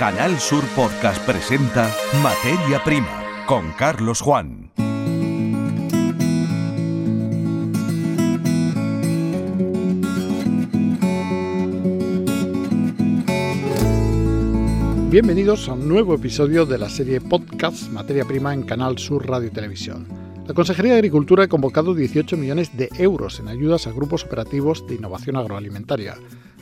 Canal Sur Podcast presenta Materia Prima con Carlos Juan. Bienvenidos a un nuevo episodio de la serie Podcast Materia Prima en Canal Sur Radio y Televisión. La Consejería de Agricultura ha convocado 18 millones de euros en ayudas a grupos operativos de innovación agroalimentaria.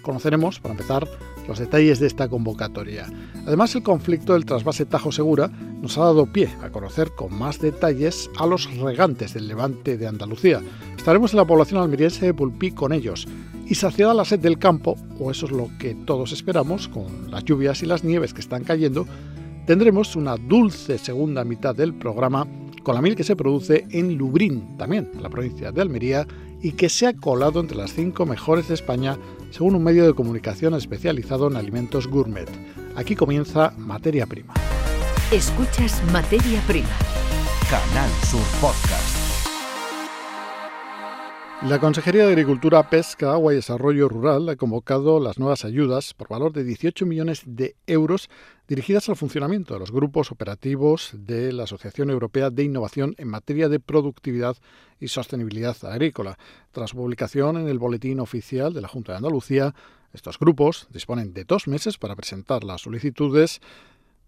Conoceremos, para empezar, los detalles de esta convocatoria. Además, el conflicto del trasvase Tajo Segura nos ha dado pie a conocer con más detalles a los regantes del levante de Andalucía. Estaremos en la población almeriense de Pulpí con ellos. Y saciada la sed del campo, o eso es lo que todos esperamos, con las lluvias y las nieves que están cayendo, tendremos una dulce segunda mitad del programa con la miel que se produce en Lubrín, también en la provincia de Almería, y que se ha colado entre las cinco mejores de España según un medio de comunicación especializado en alimentos gourmet. Aquí comienza Materia Prima. Escuchas Materia Prima. Canal Sur Podcast. La Consejería de Agricultura, Pesca, Agua y Desarrollo Rural ha convocado las nuevas ayudas por valor de 18 millones de euros dirigidas al funcionamiento de los grupos operativos de la Asociación Europea de Innovación en materia de productividad y sostenibilidad agrícola. Tras publicación en el Boletín Oficial de la Junta de Andalucía, estos grupos disponen de dos meses para presentar las solicitudes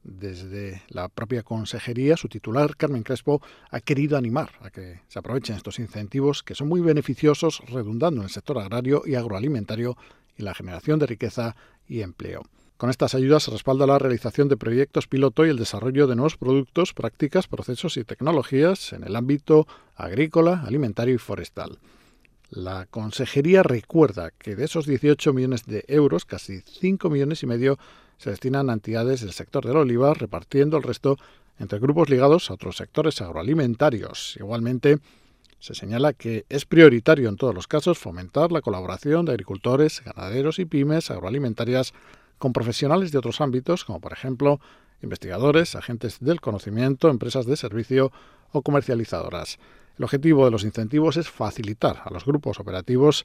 desde la propia consejería, su titular, Carmen Crespo, ha querido animar a que se aprovechen estos incentivos que son muy beneficiosos, redundando en el sector agrario y agroalimentario y la generación de riqueza y empleo. Con estas ayudas se respalda la realización de proyectos piloto y el desarrollo de nuevos productos, prácticas, procesos y tecnologías en el ámbito agrícola, alimentario y forestal. La consejería recuerda que de esos 18 millones de euros, casi 5 millones y medio se destinan a entidades del sector del olivar, repartiendo el resto entre grupos ligados a otros sectores agroalimentarios. Igualmente, se señala que es prioritario en todos los casos fomentar la colaboración de agricultores, ganaderos y pymes agroalimentarias con profesionales de otros ámbitos, como por ejemplo investigadores, agentes del conocimiento, empresas de servicio o comercializadoras. El objetivo de los incentivos es facilitar a los grupos operativos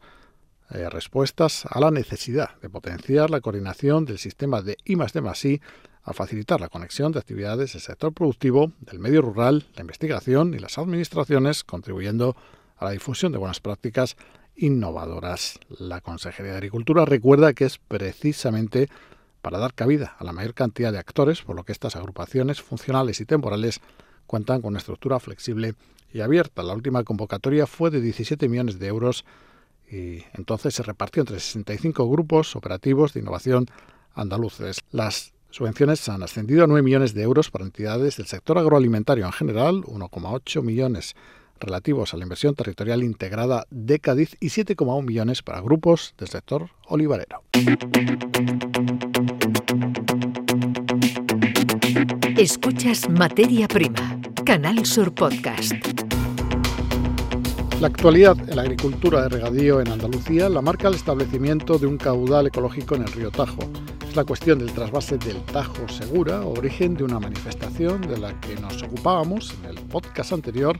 eh, respuestas a la necesidad de potenciar la coordinación del sistema de I D a facilitar la conexión de actividades del sector productivo, del medio rural, la investigación y las administraciones, contribuyendo a la difusión de buenas prácticas innovadoras. La Consejería de Agricultura recuerda que es precisamente para dar cabida a la mayor cantidad de actores, por lo que estas agrupaciones funcionales y temporales cuentan con una estructura flexible y abierta. La última convocatoria fue de 17 millones de euros y entonces se repartió entre 65 grupos operativos de innovación andaluces. Las subvenciones han ascendido a 9 millones de euros para entidades del sector agroalimentario en general, 1,8 millones relativos a la inversión territorial integrada de Cádiz y 7,1 millones para grupos del sector olivarero. Escuchas Materia Prima, Canal Sur Podcast. La actualidad en la agricultura de regadío en Andalucía la marca el establecimiento de un caudal ecológico en el río Tajo. Es la cuestión del trasvase del Tajo Segura, origen de una manifestación de la que nos ocupábamos en el podcast anterior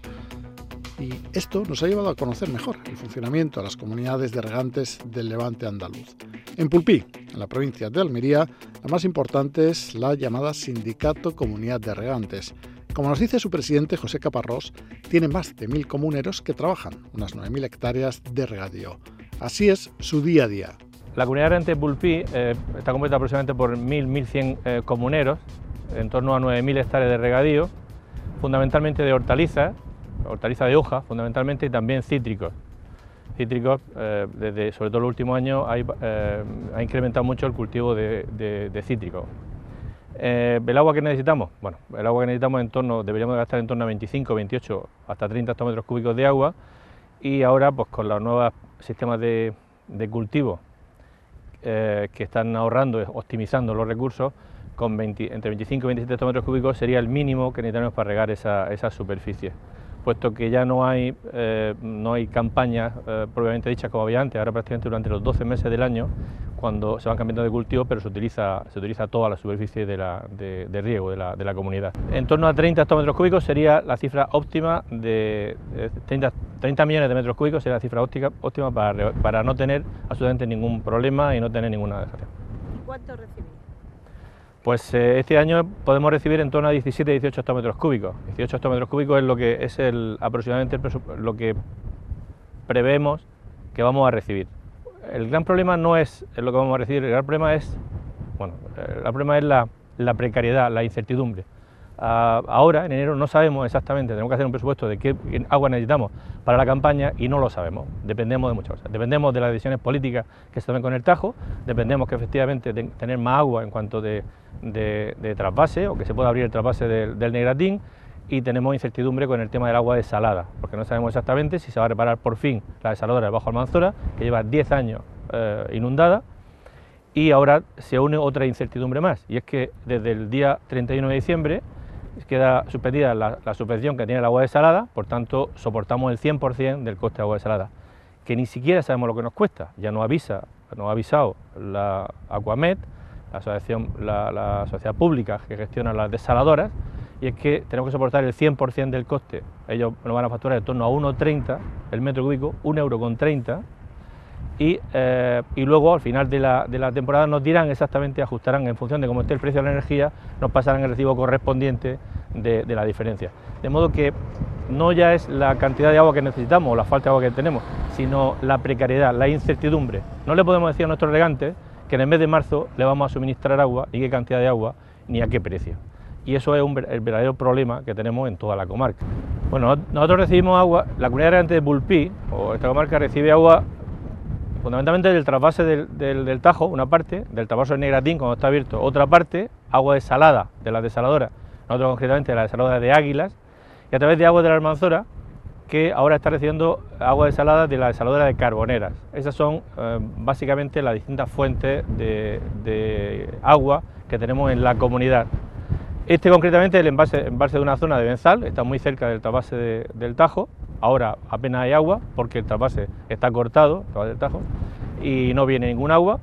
y esto nos ha llevado a conocer mejor el funcionamiento de las comunidades de regantes del levante andaluz. En Pulpí, en la provincia de Almería, la más importante es la llamada Sindicato Comunidad de Regantes. Como nos dice su presidente José Caparrós, tiene más de mil comuneros que trabajan unas 9.000 hectáreas de regadío. Así es su día a día. La comunidad de Rente eh, está compuesta aproximadamente por 1.000-1.100 eh, comuneros, en torno a 9.000 hectáreas de regadío, fundamentalmente de hortalizas, hortalizas de hoja fundamentalmente y también cítricos. Cítricos, eh, desde, sobre todo los últimos años, ha incrementado mucho el cultivo de cítricos. Eh, ¿El agua que necesitamos? Bueno, el agua que necesitamos en torno, deberíamos gastar en torno a 25, 28, hasta 30 hectómetros cúbicos de agua y ahora pues con los nuevos sistemas de, cultivo eh, que están ahorrando, optimizando los recursos, con entre 25 y 27 hectómetros cúbicos sería el mínimo que necesitamos para regar esa, esa superficie puesto que ya no hay, eh, no hay campañas propiamente dichas como había antes, ahora prácticamente durante los 12 meses del año cuando se van cambiando de cultivo, pero se utiliza, se utiliza toda la superficie de, la, de, riego de la, de la, comunidad. En torno a 30 hectómetros cúbicos sería la cifra óptima de 30, 30 millones de metros cúbicos sería la cifra óptima, óptima para, para, no tener absolutamente ningún problema y no tener ninguna dejación. ¿Y cuánto recibís? Pues eh, este año podemos recibir en torno a 17-18 hectómetros cúbicos. 18 hectómetros cúbicos es lo que es el, aproximadamente lo que prevemos que vamos a recibir. El gran problema no es lo que vamos a recibir, el gran problema es, bueno, el problema es la, la precariedad, la incertidumbre. Ahora, en enero, no sabemos exactamente, tenemos que hacer un presupuesto de qué agua necesitamos para la campaña y no lo sabemos. Dependemos de muchas cosas. Dependemos de las decisiones políticas que se tomen con el Tajo, dependemos que efectivamente de tener más agua en cuanto de de, trasvase o que se pueda abrir el trasvase del, Negratín y tenemos incertidumbre con el tema del agua desalada, porque no sabemos exactamente si se va a reparar por fin la desaladora de Bajo Almanzora, que lleva 10 años eh, inundada, y ahora se une otra incertidumbre más, y es que desde el día 31 de diciembre queda suspendida la, subvención que tiene el agua desalada, por tanto soportamos el 100% del coste de agua desalada, que ni siquiera sabemos lo que nos cuesta, ya nos avisa, nos ha avisado la Aquamet, la asociación, la, sociedad pública que gestiona las desaladoras, y es que tenemos que soportar el 100% del coste. Ellos nos van a facturar en torno a 1,30 el metro cúbico, 1,30 euro con 30, y, eh, y, luego al final de la, de la, temporada nos dirán exactamente, ajustarán en función de cómo esté el precio de la energía, nos pasarán el recibo correspondiente de, de la diferencia. De modo que no ya es la cantidad de agua que necesitamos o la falta de agua que tenemos, sino la precariedad, la incertidumbre. No le podemos decir a nuestros regantes que en el mes de marzo le vamos a suministrar agua y qué cantidad de agua ni a qué precio. Y eso es un, el verdadero problema que tenemos en toda la comarca. Bueno, nosotros recibimos agua, la comunidad regante de Bulpí, o esta comarca, recibe agua fundamentalmente del trasvase del, Tajo, una parte, del trasvase de Negratín cuando está abierto, otra parte, agua desalada de la desaladora, nosotros concretamente de la desaladora de Águilas, y a través de agua de la Almanzora que ahora está recibiendo agua desalada de la desaladora de Carboneras. Esas son eh, básicamente las distintas fuentes de, agua que tenemos en la comunidad. Este concretamente es el envase, de una zona de Benzal, está muy cerca del trasvase del Tajo, ahora apenas hay agua porque el trasvase está cortado, el del Tajo, y no viene ningún agua,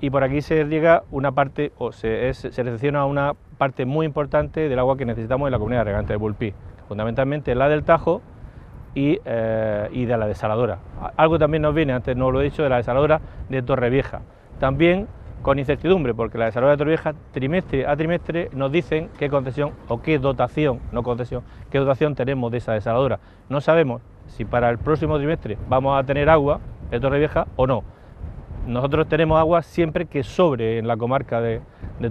y por aquí se llega una parte, o se, se recepciona una parte muy importante del agua que necesitamos en la comunidad regante de Bulpí, fundamentalmente la del Tajo, eh, y, de la desaladora. Algo también nos viene, antes no lo he dicho, de la desaladora de Torrevieja. También con incertidumbre, porque la desaladora de Torrevieja, trimestre a trimestre, nos dicen qué concesión o qué dotación, no concesión, qué dotación tenemos de esa desaladora. No sabemos si para el próximo trimestre vamos a tener agua de Torrevieja o no. Nosotros tenemos agua siempre que sobre en la comarca de,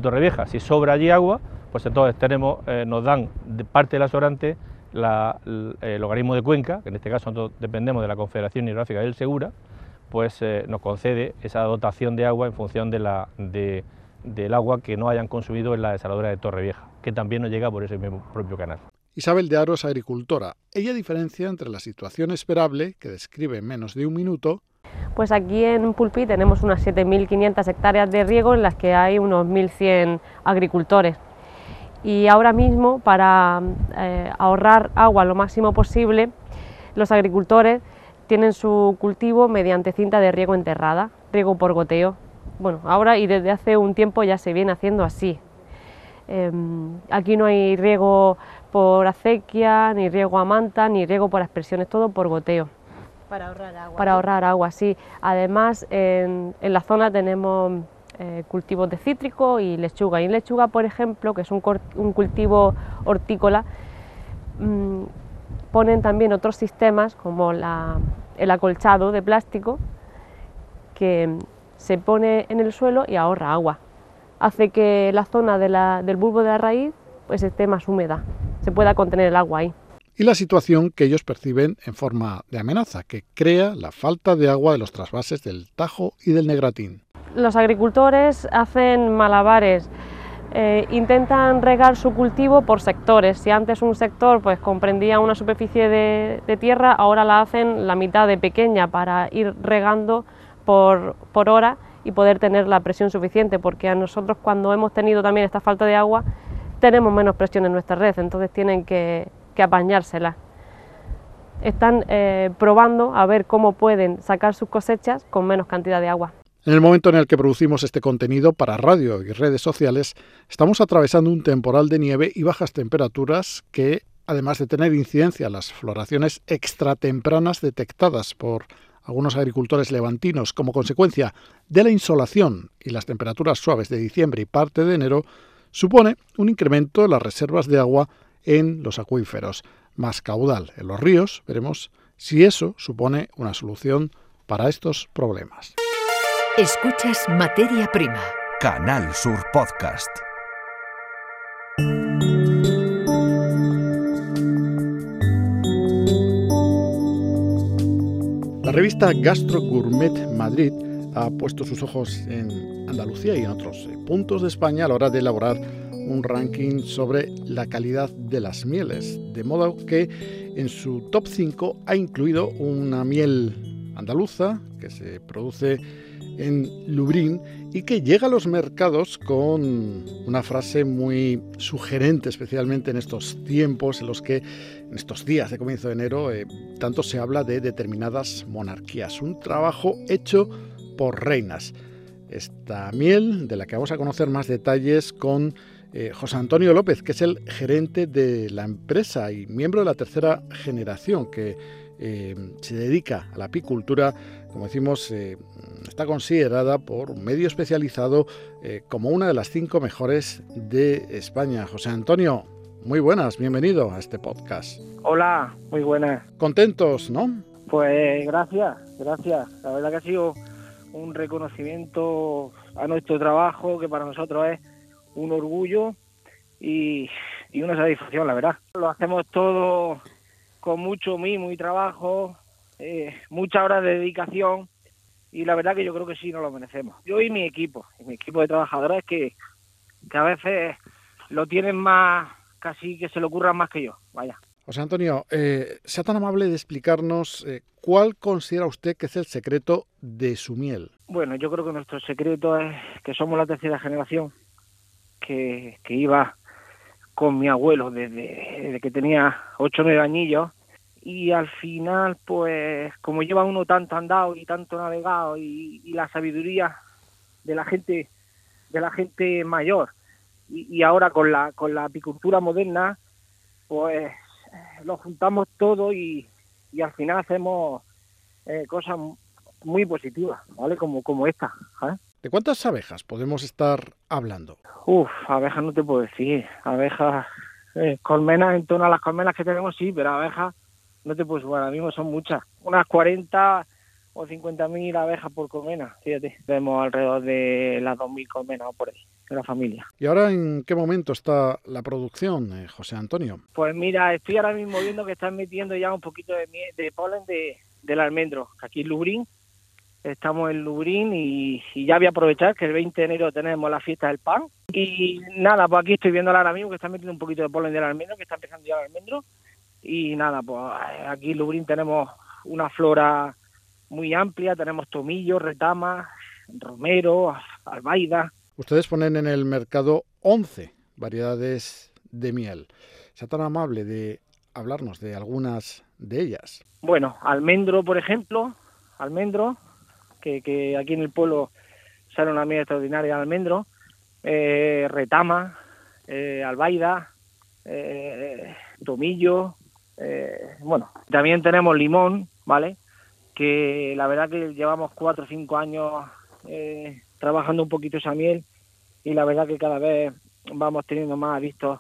Torrevieja. Si sobra allí agua, pues entonces tenemos, eh, nos dan de parte de la sobrante el organismo de Cuenca, que en este caso nosotros dependemos de la Confederación Hidrográfica del Segura, pues eh, nos concede esa dotación de agua en función de la, del agua que no hayan consumido en la desaladora de Torrevieja, que también nos llega por ese mismo propio canal. Isabel de Aro es agricultora. Ella diferencia entre la situación esperable, que describe en menos de un minuto, pues aquí en Pulpí tenemos unas 7.500 hectáreas de riego en las que hay unos 1.100 agricultores y ahora mismo para eh, ahorrar agua lo máximo posible los agricultores tienen su cultivo mediante cinta de riego enterrada, riego por goteo. Bueno, ahora y desde hace un tiempo ya se viene haciendo así. Em, aquí no hay riego por acequia, ni riego a manta, ni riego por aspersiones, todo por goteo. Para ahorrar agua. Para ahorrar agua, sí. Además, en, en la zona tenemos eh, cultivos de cítrico y lechuga. Y lechuga, por ejemplo, que es un, cultivo hortícola, mm, ponen también otros sistemas como el acolchado de plástico que se pone en el suelo y ahorra agua. Hace que la zona del bulbo de la raíz pues esté más húmeda, se pueda contener el agua ahí. Y la situación que ellos perciben en forma de amenaza, que crea la falta de agua de los trasvases del Tajo y del Negratín los agricultores hacen malabares, eh, intentan regar su cultivo por sectores. Si antes un sector pues, comprendía una superficie de, tierra, ahora la hacen la mitad de pequeña para ir regando por, hora y poder tener la presión suficiente, porque a nosotros cuando hemos tenido también esta falta de agua, tenemos menos presión en nuestra red, entonces tienen que, apañársela. Están eh, probando a ver cómo pueden sacar sus cosechas con menos cantidad de agua. En el momento en el que producimos este contenido para radio y redes sociales, estamos atravesando un temporal de nieve y bajas temperaturas que, además de tener incidencia en las floraciones extratempranas detectadas por algunos agricultores levantinos como consecuencia de la insolación y las temperaturas suaves de diciembre y parte de enero, supone un incremento de las reservas de agua en los acuíferos, más caudal en los ríos, veremos si eso supone una solución para estos problemas. Escuchas Materia Prima. Canal Sur Podcast. La revista Gastro Gourmet Madrid ha puesto sus ojos en Andalucía y en otros puntos de España a la hora de elaborar un ranking sobre la calidad de las mieles, de modo que en su top 5 ha incluido una miel andaluza que se produce en Lubrín y que llega a los mercados con una frase muy sugerente, especialmente en estos tiempos en los que, en estos días de comienzo de enero, eh, tanto se habla de determinadas monarquías. Un trabajo hecho por reinas. Esta miel, de la que vamos a conocer más detalles con eh, José Antonio López, que es el gerente de la empresa y miembro de la tercera generación que eh, se dedica a la apicultura, como decimos, eh, está considerada por un medio especializado como una de las cinco mejores de España. José Antonio, muy buenas, bienvenido a este podcast. Hola, muy buenas. Contentos, ¿no? Pues gracias, gracias. La verdad que ha sido un reconocimiento a nuestro trabajo que para nosotros es un orgullo y, una satisfacción, la verdad. Lo hacemos todo con mucho mimo y trabajo, eh, muchas horas de dedicación y la verdad que yo creo que sí nos lo merecemos. Yo y mi equipo, y mi equipo de trabajadores que, que a veces lo tienen más, casi que se le ocurran más que yo, vaya. José Antonio, eh, sea tan amable de explicarnos eh, cuál considera usted que es el secreto de su miel. Bueno, yo creo que nuestro secreto es que somos la tercera generación que, iba con mi abuelo desde, que tenía ocho o nueve añillos y al final pues como lleva uno tanto andado y tanto navegado y, la sabiduría de la gente de la gente mayor y, ahora con la con la apicultura moderna pues lo juntamos todo y, y al final hacemos eh, cosas muy positivas vale como como esta. ¿De cuántas abejas podemos estar hablando? Uf, abejas no te puedo decir. Abejas, eh, colmenas, en torno a las colmenas que tenemos sí, pero abejas no te puedo decir. Ahora mismo son muchas. Unas 40 o 50 mil abejas por colmena, fíjate. Tenemos alrededor de las 2.000 colmenas o por ahí, de la familia. ¿Y ahora en qué momento está la producción, eh, José Antonio? Pues mira, estoy ahora mismo viendo que están metiendo ya un poquito de, de polen de, del almendro. Aquí en Lubrín estamos en Lubrín y, ya voy a aprovechar que el 20 de enero tenemos la fiesta del pan. Y nada, pues aquí estoy viendo ahora mismo que está metiendo un poquito de polen del almendro, que está empezando ya el almendro. Y nada, pues aquí en Lubrín tenemos una flora muy amplia, tenemos tomillo, retama, romero, albaida. Ustedes ponen en el mercado 11 variedades de miel. Sea tan amable de hablarnos de algunas de ellas. Bueno, almendro, por ejemplo, almendro, que, aquí en el pueblo sale una miel extraordinaria de almendro, eh, retama, eh, albaida, eh, tomillo, bueno, también tenemos limón, ¿vale? Que la verdad que llevamos cuatro o cinco años trabajando un poquito esa miel y la verdad que cada vez vamos teniendo más vistos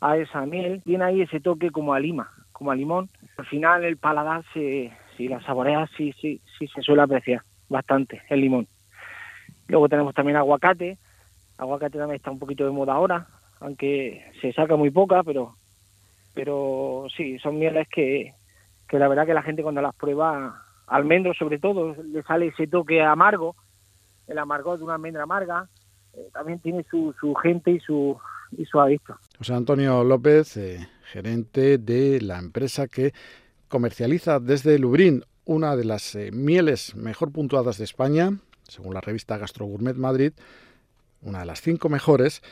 a esa miel. Tiene ahí ese toque como a lima, como a limón. Al final el paladar, si, si la saboreas, sí, sí, sí se suele apreciar bastante el limón. Luego tenemos también aguacate. Aguacate también está un poquito de moda ahora, aunque se saca muy poca, pero pero sí, son mieles que, que la verdad que la gente cuando las prueba, almendro sobre todo, le sale ese toque amargo, el amargor de una almendra amarga, eh, también tiene su, su gente y su, y su adicto. José Antonio López, eh, gerente de la empresa que comercializa desde Lubrín una de las eh, mieles mejor puntuadas de España, según la revista Gastrogourmet Madrid, una de las cinco mejores.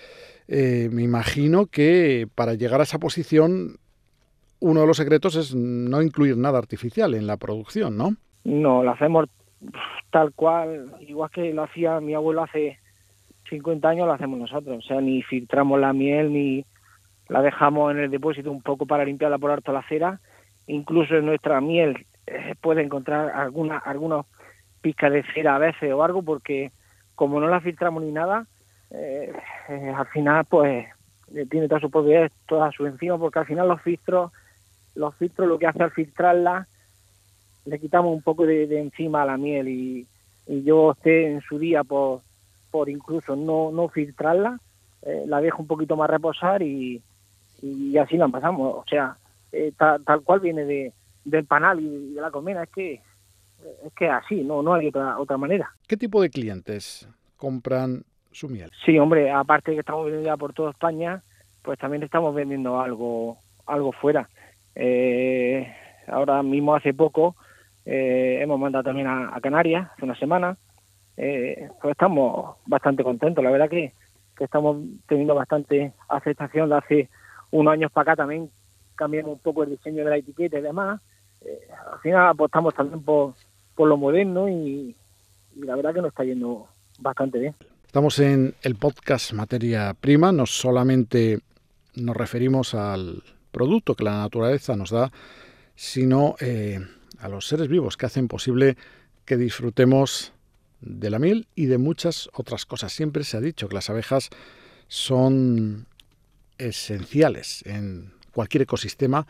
Eh, me imagino que para llegar a esa posición, uno de los secretos es no incluir nada artificial en la producción, ¿no? No, lo hacemos tal cual, igual que lo hacía mi abuelo hace 50 años, lo hacemos nosotros. O sea, ni filtramos la miel, ni la dejamos en el depósito un poco para limpiarla por harto la cera. Incluso en nuestra miel eh, puede encontrar alguna, algunos pizcas de cera a veces o algo, porque como no la filtramos ni nada, eh, al final pues tiene todas sus propiedades, todas sus enzimas, porque al final los filtros, los filtros lo que hace al filtrarla, le quitamos un poco de, encima a la miel y, yo esté en su día por, por incluso no, no filtrarla, la dejo un poquito más reposar y, y así la pasamos. O sea, eh, tal, cual viene de, del panal y de la colmena, es que es que así, no, no hay otra, otra manera. ¿Qué tipo de clientes compran Sí, hombre, aparte de que estamos vendiendo ya por toda España, pues también estamos vendiendo algo, algo fuera. Eh, ahora mismo hace poco eh, hemos mandado también a, Canarias, hace una semana. pues estamos bastante contentos, la verdad que, que estamos teniendo bastante aceptación de hace unos años para acá también cambiamos un poco el diseño de la etiqueta y demás. Eh, al final apostamos también por, por lo moderno y, la verdad que nos está yendo bastante bien. Estamos en el podcast Materia Prima, no solamente nos referimos al producto que la naturaleza nos da, sino eh, a los seres vivos que hacen posible que disfrutemos de la miel y de muchas otras cosas. Siempre se ha dicho que las abejas son esenciales en cualquier ecosistema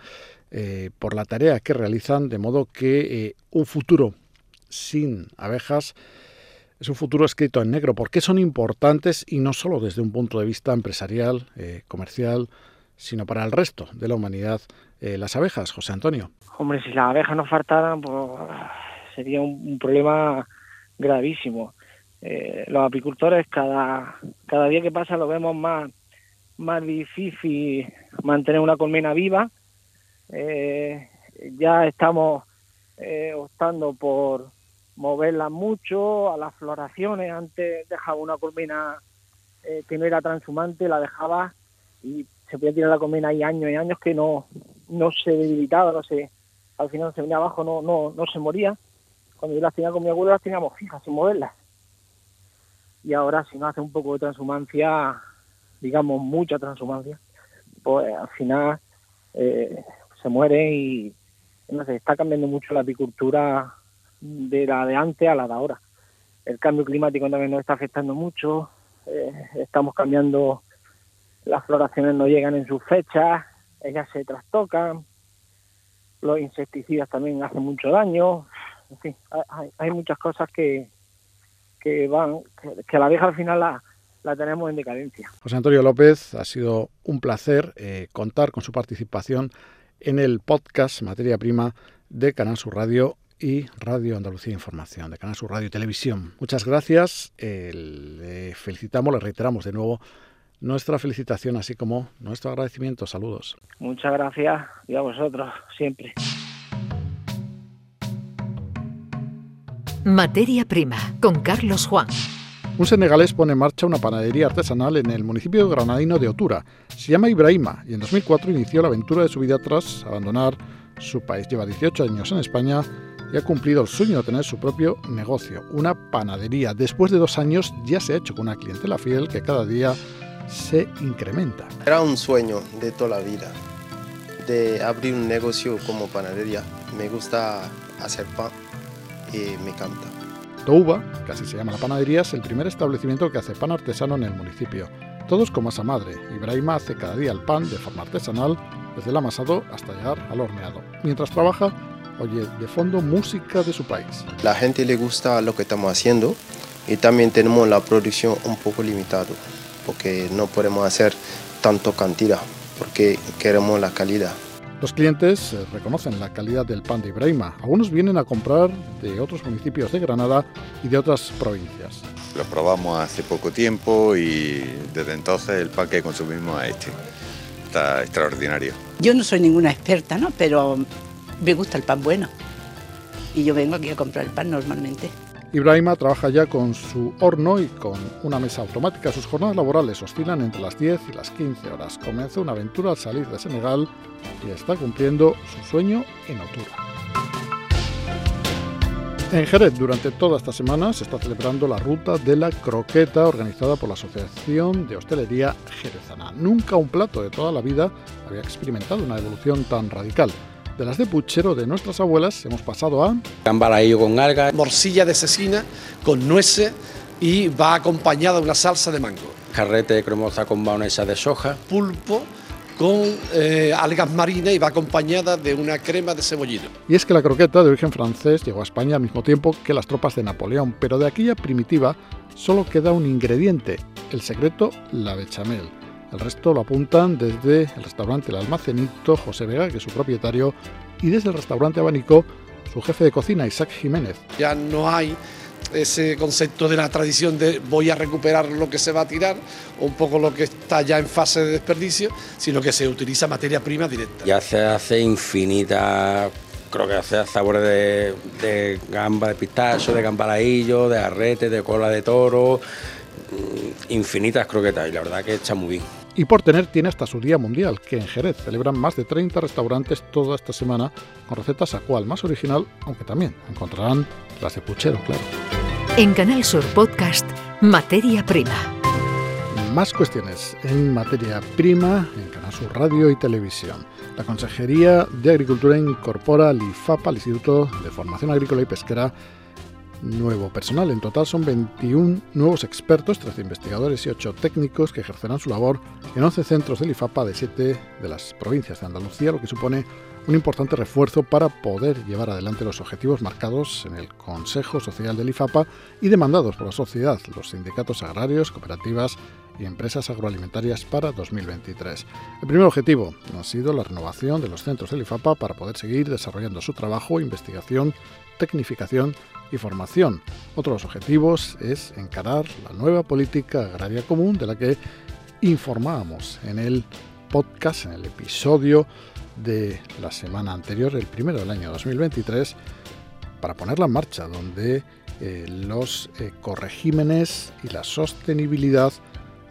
eh, por la tarea que realizan, de modo que eh, un futuro sin abejas es un futuro escrito en negro. ¿Por qué son importantes y no solo desde un punto de vista empresarial, eh, comercial, sino para el resto de la humanidad las abejas, José Antonio? Hombre, si las abejas no faltaran, pues sería un, problema gravísimo. los apicultores cada, cada día que pasa lo vemos más más difícil mantener una colmena viva. Eh, ya estamos eh, optando por moverla mucho a las floraciones. Antes dejaba una colmena eh, que no era transhumante, la dejaba y se podía tirar la colmena ahí años y años que no, no se debilitaba, no se, al final se venía abajo, no, no, no se moría. Cuando yo las tenía con mi abuelo las teníamos fijas sin moverlas. Y ahora si no hace un poco de transhumancia digamos, mucha transhumancia, pues al final eh, se muere y no sé, está cambiando mucho la apicultura de la de antes a la de ahora. El cambio climático también nos está afectando mucho, eh, estamos cambiando, las floraciones no llegan en sus fechas, ellas se trastocan, los insecticidas también hacen mucho daño, en fin, hay, muchas cosas que, que van, que, que la vieja al final la, la tenemos en decadencia. José Antonio López, ha sido un placer eh, contar con su participación en el podcast Materia Prima de Canal Sur Radio y Radio Andalucía Información, de Canal Sur Radio y Televisión. Muchas gracias, eh, le felicitamos, le reiteramos de nuevo nuestra felicitación, así como nuestro agradecimiento. Saludos. Muchas gracias y a vosotros, siempre. Materia Prima, con Carlos Juan. Un senegalés pone en marcha una panadería artesanal en el municipio granadino de Otura. Se llama Ibrahima y en 2004 inició la aventura de su vida tras abandonar su país. Lleva 18 años en España y ha cumplido el sueño de tener su propio negocio, una panadería. Después de dos años ya se ha hecho con una clientela fiel que cada día se incrementa. Era un sueño de toda la vida, de abrir un negocio como panadería. Me gusta hacer pan y me encanta. Touba, que así se llama la panadería, es el primer establecimiento que hace pan artesano en el municipio. Todos con masa madre. Ibrahima hace cada día el pan de forma artesanal, desde el amasado hasta llegar al horneado. Mientras trabaja, oye de fondo música de su país. La gente le gusta lo que estamos haciendo y también tenemos la producción un poco limitada, porque no podemos hacer tanto cantidad, porque queremos la calidad. Los clientes eh, reconocen la calidad del pan de Ibrahima. Algunos vienen a comprar de otros municipios de Granada y de otras provincias. Lo probamos hace poco tiempo y desde entonces el pan que consumimos es este. Está extraordinario. Yo no soy ninguna experta, ¿no? Pero me gusta el pan bueno. Y yo vengo aquí a comprar el pan normalmente. Ibrahima trabaja ya con su horno y con una mesa automática. Sus jornadas laborales oscilan entre las 10 y las 15 horas. Comenzó una aventura al salir de Senegal y está cumpliendo su sueño en Otura. En Jerez, durante toda esta semana, se está celebrando la Ruta de la Croqueta organizada por la Asociación de Hostelería Jerezana. Nunca un plato de toda la vida había experimentado una evolución tan radical. De las de puchero de nuestras abuelas hemos pasado a... Gambalaillo con alga. Morcilla de cecina con nueces y va acompañada de una salsa de mango. Carrete cremosa con mayonesa de soja. Pulpo con eh, algas marinas y va acompañada de una crema de cebollino. Y es que la croqueta de origen francés llegó a España al mismo tiempo que las tropas de Napoleón, pero de aquella primitiva solo queda un ingrediente, el secreto, la bechamel. El resto lo apuntan desde el restaurante El Almacenito, José Vega, que es su propietario, y desde el restaurante Abanico, su jefe de cocina, Isaac Jiménez. Ya no hay ese concepto de la tradición de voy a recuperar lo que se va a tirar, o un poco lo que está ya en fase de desperdicio, sino que se utiliza materia prima directa. Ya se hace infinita, creo que hace sabores de, de gamba de pistacho, de gambalaillo, de arrete, de cola de toro, mm, infinitas croquetas y la verdad que está muy bien. Y por tener tiene hasta su Día Mundial, que en Jerez celebran más de 30 restaurantes toda esta semana con recetas a cual más original, aunque también encontrarán las de puchero, claro. En Canal Sur Podcast, Materia Prima. Más cuestiones en materia prima en Canal Sur Radio y Televisión. La Consejería de Agricultura incorpora al IFAPA, al Instituto de Formación Agrícola y Pesquera, nuevo personal. En total son 21 nuevos expertos, 13 investigadores y 8 técnicos que ejercerán su labor en 11 centros del IFAPA de 7 de las provincias de Andalucía, lo que supone un importante refuerzo para poder llevar adelante los objetivos marcados en el Consejo Social del IFAPA y demandados por la sociedad, los sindicatos agrarios, cooperativas y empresas agroalimentarias para 2023. El primer objetivo ha sido la renovación de los centros del IFAPA para poder seguir desarrollando su trabajo, investigación, tecnificación y formación. Otro de los objetivos es encarar la nueva política agraria común de la que informábamos en el podcast, en el episodio de la semana anterior, el primero del año 2023, para ponerla en marcha, donde eh, los eh, corregímenes y la sostenibilidad,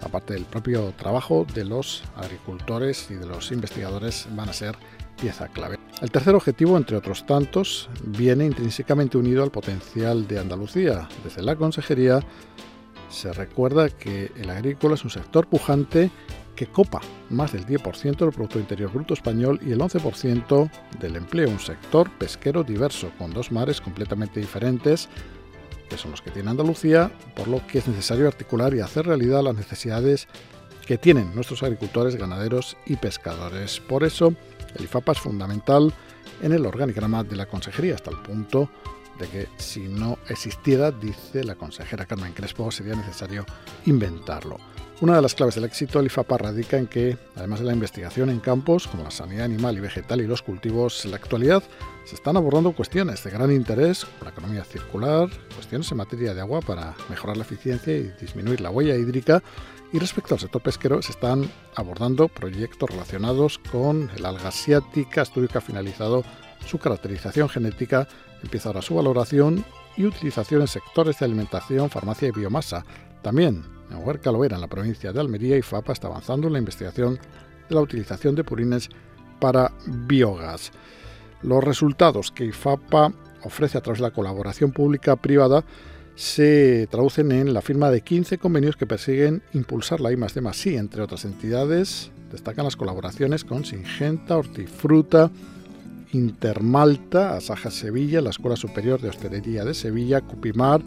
aparte del propio trabajo de los agricultores y de los investigadores, van a ser pieza clave. El tercer objetivo, entre otros tantos, viene intrínsecamente unido al potencial de Andalucía. Desde la Consejería se recuerda que el agrícola es un sector pujante que copa más del 10% del Producto Interior Bruto español y el 11% del empleo, un sector pesquero diverso, con dos mares completamente diferentes, que son los que tiene Andalucía, por lo que es necesario articular y hacer realidad las necesidades que tienen nuestros agricultores, ganaderos y pescadores. Por eso, el IFAPA es fundamental en el organigrama de la consejería, hasta el punto de que si no existiera, dice la consejera Carmen Crespo, sería necesario inventarlo. Una de las claves del éxito del IFAPA radica en que, además de la investigación en campos como la sanidad animal y vegetal y los cultivos, en la actualidad se están abordando cuestiones de gran interés como la economía circular, cuestiones en materia de agua para mejorar la eficiencia y disminuir la huella hídrica, y respecto al sector pesquero se están abordando proyectos relacionados con el alga asiática, estudio que ha finalizado su caracterización genética, empieza ahora su valoración y utilización en sectores de alimentación, farmacia y biomasa. También en Huercalovera, en la provincia de Almería, IFAPA está avanzando en la investigación de la utilización de purines para biogás. Los resultados que IFAPA ofrece a través de la colaboración pública-privada se traducen en la firma de 15 convenios que persiguen impulsar la I de entre otras entidades. Destacan las colaboraciones con Singenta, Hortifruta, Intermalta, Asaja Sevilla, la Escuela Superior de Hostelería de Sevilla, Cupimar,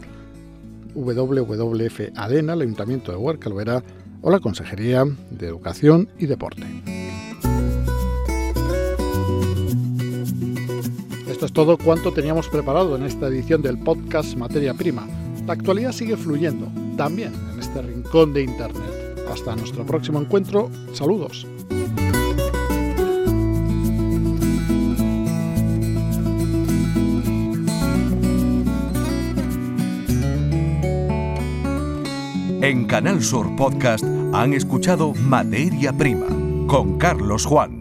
WWF ADENA, el Ayuntamiento de Huercalvera o la Consejería de Educación y Deporte. Esto es todo cuanto teníamos preparado en esta edición del podcast Materia Prima. La actualidad sigue fluyendo, también en este rincón de Internet. Hasta nuestro próximo encuentro, saludos. En Canal Sur Podcast han escuchado Materia Prima con Carlos Juan.